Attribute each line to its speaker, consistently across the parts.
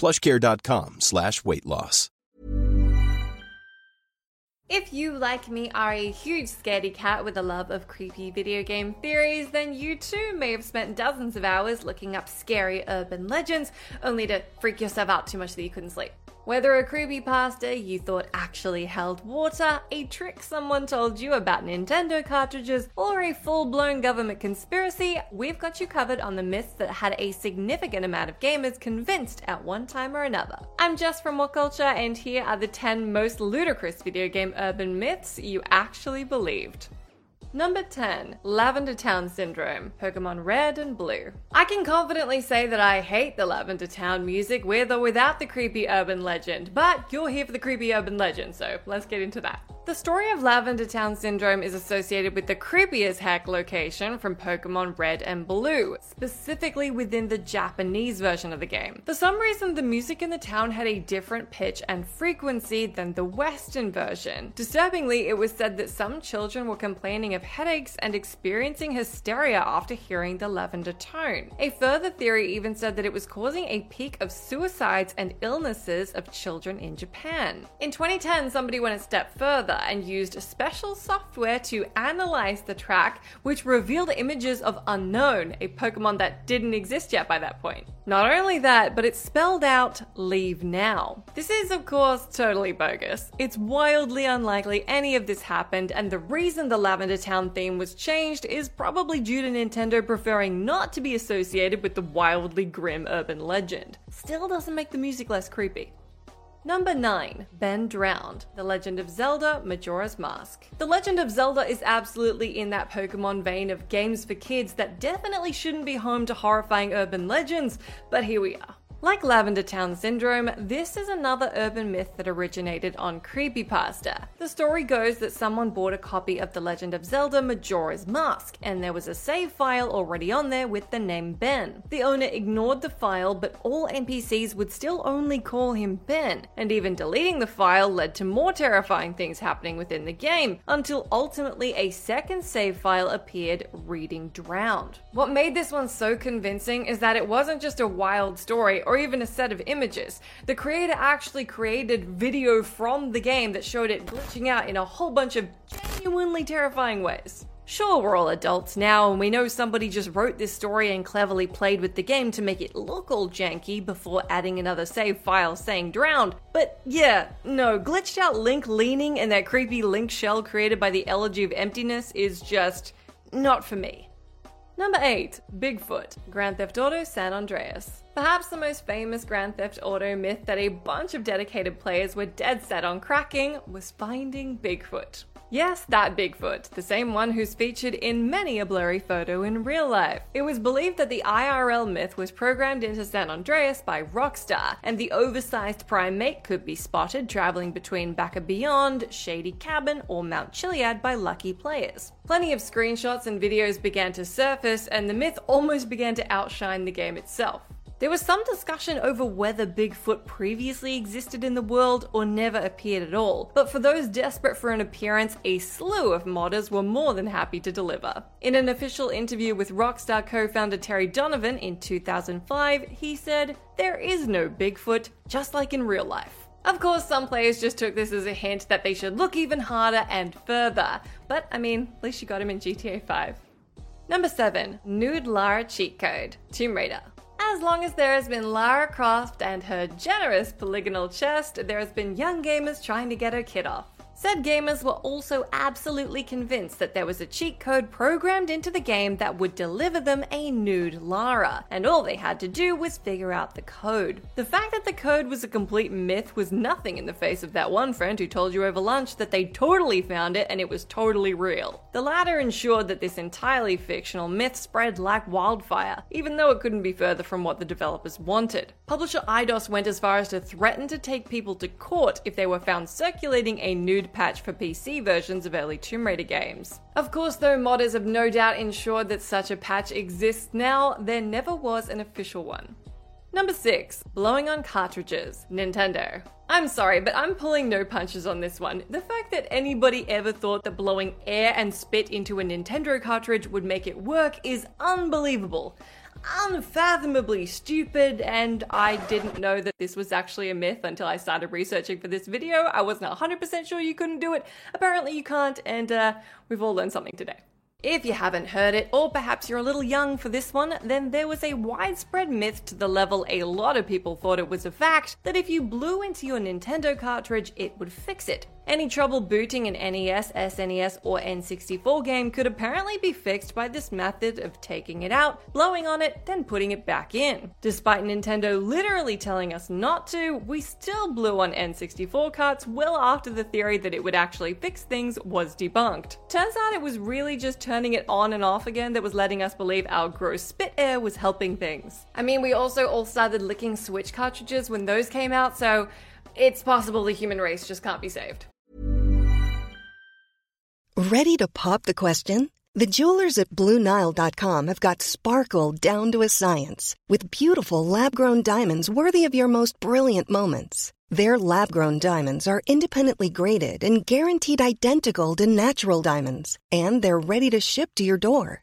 Speaker 1: plushcare.com slash weight loss.
Speaker 2: If you, like me, are a huge scaredy cat with a love of creepy video game theories, then you too may have spent dozens of hours looking up scary urban legends, only to freak yourself out too much that you couldn't sleep. Whether a creepypasta you thought actually held water, a trick someone told you about Nintendo cartridges, or a full blown government conspiracy, we've got you covered on the myths that had a significant amount of gamers convinced at one time or another. I'm Jess from What Culture, and here are the 10 most ludicrous video game urban myths you actually believed. Number 10, Lavender Town Syndrome, Pokemon Red and Blue. I can confidently say that I hate the Lavender Town music with or without the creepy urban legend, but you're here for the creepy urban legend, so let's get into that. The story of Lavender Town Syndrome is associated with the creepy as heck location from Pokemon Red and Blue, specifically within the Japanese version of the game. For some reason, the music in the town had a different pitch and frequency than the Western version. Disturbingly, it was said that some children were complaining of headaches and experiencing hysteria after hearing the lavender tone. A further theory even said that it was causing a peak of suicides and illnesses of children in Japan. In 2010, somebody went a step further and used special software to analyze the track, which revealed images of Unown, a Pokemon that didn't exist yet by that point. Not only that, but it spelled out leave now. This is, of course, totally bogus. It's wildly unlikely any of this happened, and the reason the Lavender Town theme was changed is probably due to Nintendo preferring not to be associated with the wildly grim urban legend. Still doesn't make the music less creepy. Number 9. Ben Drowned, The Legend of Zelda Majora's Mask. The Legend of Zelda is absolutely in that Pokemon vein of games for kids that definitely shouldn't be home to horrifying urban legends, but here we are. Like Lavender Town Syndrome, this is another urban myth that originated on Creepypasta. The story goes that someone bought a copy of The Legend of Zelda Majora's Mask, and there was a save file already on there with the name Ben. The owner ignored the file, but all NPCs would still only call him Ben, and even deleting the file led to more terrifying things happening within the game, until ultimately a second save file appeared reading Drowned. What made this one so convincing is that it wasn't just a wild story or even a set of images. The creator actually created video from the game that showed it glitching out in a whole bunch of genuinely terrifying ways. Sure, we're all adults now, and we know somebody just wrote this story and cleverly played with the game to make it look all janky before adding another save file saying drowned. But yeah, no, glitched out Link leaning and that creepy Link shell created by the Elegy of Emptiness is just not for me. Number 8. Bigfoot, Grand Theft Auto San Andreas. Perhaps the most famous Grand Theft Auto myth that a bunch of dedicated players were dead set on cracking was finding Bigfoot. Yes, that Bigfoot, the same one who's featured in many a blurry photo in real life. It was believed that the IRL myth was programmed into San Andreas by Rockstar, and the oversized primate could be spotted traveling between Back of Beyond, Shady Cabin, or Mount Chiliad by lucky players. Plenty of screenshots and videos began to surface, and the myth almost began to outshine the game itself. There was some discussion over whether Bigfoot previously existed in the world or never appeared at all, but for those desperate for an appearance, a slew of modders were more than happy to deliver. In an official interview with Rockstar co founder Terry Donovan in 2005, he said, There is no Bigfoot, just like in real life. Of course, some players just took this as a hint that they should look even harder and further, but I mean, at least you got him in GTA 5. Number 7 Nude Lara Cheat Code Tomb Raider. As long as there has been Lara Croft and her generous polygonal chest, there has been young gamers trying to get her kid off. Said gamers were also absolutely convinced that there was a cheat code programmed into the game that would deliver them a nude Lara, and all they had to do was figure out the code. The fact that the code was a complete myth was nothing in the face of that one friend who told you over lunch that they totally found it and it was totally real. The latter ensured that this entirely fictional myth spread like wildfire, even though it couldn't be further from what the developers wanted. Publisher Eidos went as far as to threaten to take people to court if they were found circulating a nude patch for PC versions of early Tomb Raider games. Of course, though modders have no doubt ensured that such a patch exists now, there never was an official one. Number 6. Blowing on cartridges. Nintendo. I'm sorry, but I'm pulling no punches on this one. The fact that anybody ever thought that blowing air and spit into a Nintendo cartridge would make it work is unbelievable unfathomably stupid, and I didn't know that this was actually a myth until I started researching for this video. I wasn't 100% sure you couldn't do it. Apparently, you can't, and uh, we've all learned something today. If you haven't heard it, or perhaps you're a little young for this one, then there was a widespread myth to the level a lot of people thought it was a fact that if you blew into your Nintendo cartridge, it would fix it. Any trouble booting an NES, SNES, or N64 game could apparently be fixed by this method of taking it out, blowing on it, then putting it back in. Despite Nintendo literally telling us not to, we still blew on N64 carts well after the theory that it would actually fix things was debunked. Turns out it was really just turning it on and off again that was letting us believe our gross spit air was helping things. I mean, we also all started licking Switch cartridges when those came out, so it's possible the human race just can't be saved.
Speaker 3: Ready to pop the question? The jewelers at BlueNile.com have got sparkle down to a science with beautiful lab grown diamonds worthy of your most brilliant moments. Their lab grown diamonds are independently graded and guaranteed identical to natural diamonds, and they're ready to ship to your door.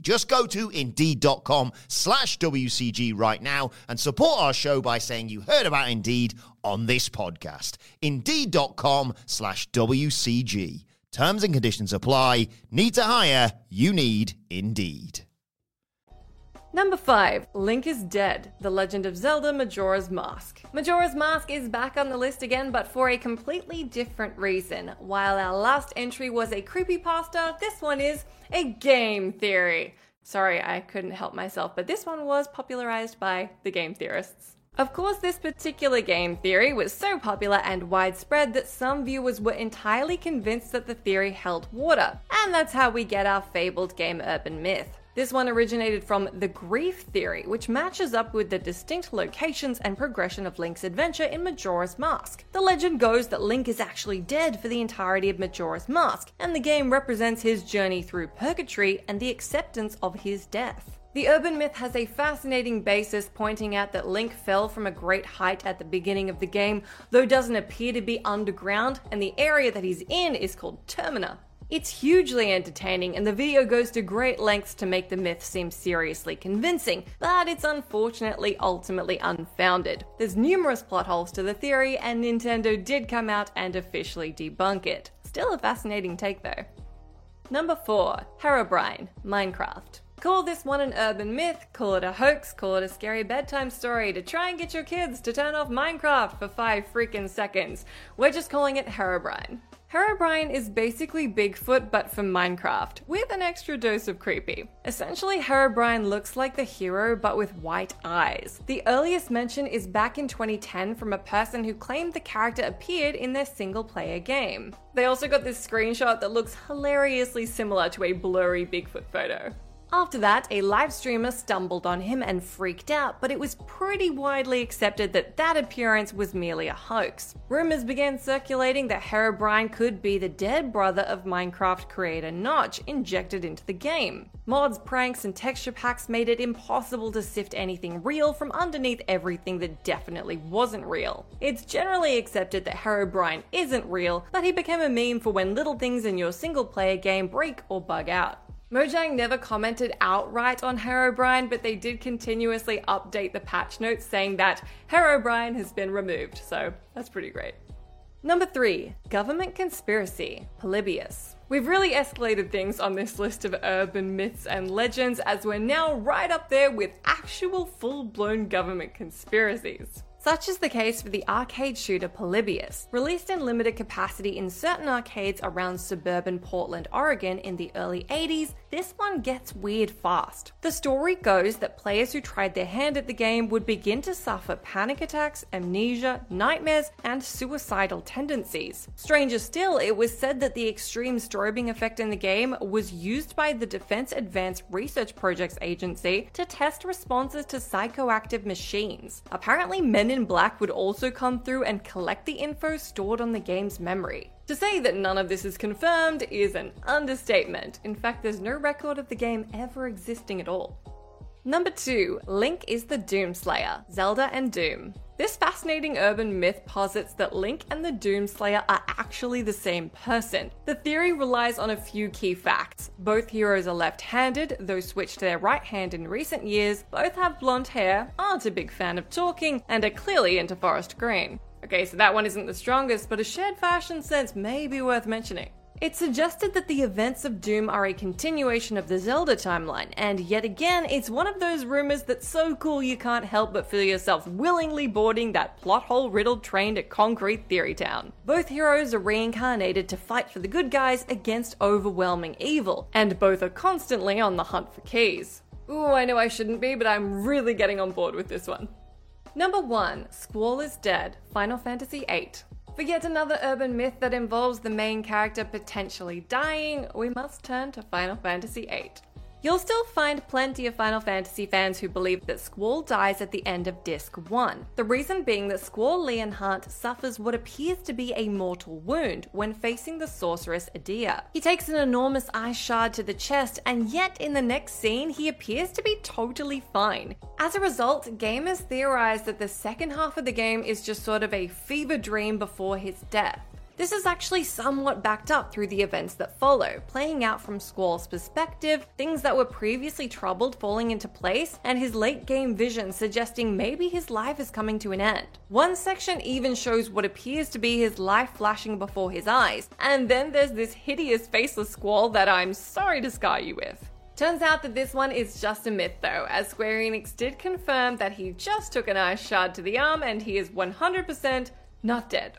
Speaker 4: Just go to indeed.com slash WCG right now and support our show by saying you heard about Indeed on this podcast. Indeed.com slash WCG. Terms and conditions apply. Need to hire? You need Indeed.
Speaker 2: Number 5. Link is Dead The Legend of Zelda Majora's Mask. Majora's Mask is back on the list again, but for a completely different reason. While our last entry was a creepypasta, this one is a game theory. Sorry, I couldn't help myself, but this one was popularized by the game theorists. Of course, this particular game theory was so popular and widespread that some viewers were entirely convinced that the theory held water, and that's how we get our fabled game urban myth. This one originated from the grief theory, which matches up with the distinct locations and progression of Link's adventure in Majora's Mask. The legend goes that Link is actually dead for the entirety of Majora's Mask, and the game represents his journey through purgatory and the acceptance of his death. The urban myth has a fascinating basis pointing out that Link fell from a great height at the beginning of the game, though doesn't appear to be underground, and the area that he's in is called Termina. It's hugely entertaining, and the video goes to great lengths to make the myth seem seriously convincing, but it's unfortunately ultimately unfounded. There's numerous plot holes to the theory, and Nintendo did come out and officially debunk it. Still a fascinating take though. Number 4 Herobrine, Minecraft. Call this one an urban myth, call it a hoax, call it a scary bedtime story to try and get your kids to turn off Minecraft for 5 freaking seconds. We're just calling it Herobrine. Herobrine is basically Bigfoot but for Minecraft, with an extra dose of creepy. Essentially, Herobrine looks like the hero but with white eyes. The earliest mention is back in 2010 from a person who claimed the character appeared in their single player game. They also got this screenshot that looks hilariously similar to a blurry Bigfoot photo. After that, a live streamer stumbled on him and freaked out, but it was pretty widely accepted that that appearance was merely a hoax. Rumors began circulating that Herobrine could be the dead brother of Minecraft creator Notch injected into the game. Mods, pranks, and texture packs made it impossible to sift anything real from underneath everything that definitely wasn't real. It's generally accepted that Herobrine isn't real, but he became a meme for when little things in your single player game break or bug out. Mojang never commented outright on Herobrine, but they did continuously update the patch notes saying that Herobrine has been removed, so that's pretty great. Number 3. Government Conspiracy Polybius. We've really escalated things on this list of urban myths and legends as we're now right up there with actual full blown government conspiracies. Such is the case for the arcade shooter Polybius, released in limited capacity in certain arcades around suburban Portland, Oregon in the early 80s. This one gets weird fast. The story goes that players who tried their hand at the game would begin to suffer panic attacks, amnesia, nightmares, and suicidal tendencies. Stranger still, it was said that the extreme strobing effect in the game was used by the Defense Advanced Research Projects Agency to test responses to psychoactive machines. Apparently, men in Black would also come through and collect the info stored on the game's memory. To say that none of this is confirmed is an understatement. In fact, there's no record of the game ever existing at all. Number 2, Link is the Doomslayer, Zelda and Doom. This fascinating urban myth posits that Link and the Doomslayer are actually the same person. The theory relies on a few key facts. Both heroes are left handed, though switched to their right hand in recent years, both have blonde hair, aren't a big fan of talking, and are clearly into forest green. Okay, so that one isn't the strongest, but a shared fashion sense may be worth mentioning. It suggested that the events of Doom are a continuation of the Zelda timeline, and yet again, it's one of those rumors that's so cool you can't help but feel yourself willingly boarding that plot hole riddled train to Concrete Theory Town. Both heroes are reincarnated to fight for the good guys against overwhelming evil, and both are constantly on the hunt for keys. Ooh, I know I shouldn't be, but I'm really getting on board with this one. Number 1 Squall is Dead, Final Fantasy VIII. For yet another urban myth that involves the main character potentially dying, we must turn to Final Fantasy VIII. You'll still find plenty of Final Fantasy fans who believe that Squall dies at the end of Disc 1. The reason being that Squall Leonhart suffers what appears to be a mortal wound when facing the sorceress Edea. He takes an enormous ice shard to the chest, and yet in the next scene, he appears to be totally fine. As a result, gamers theorize that the second half of the game is just sort of a fever dream before his death. This is actually somewhat backed up through the events that follow, playing out from Squall's perspective, things that were previously troubled falling into place, and his late game vision suggesting maybe his life is coming to an end. One section even shows what appears to be his life flashing before his eyes, and then there's this hideous faceless Squall that I'm sorry to scar you with. Turns out that this one is just a myth though, as Square Enix did confirm that he just took an ice shard to the arm and he is 100% not dead.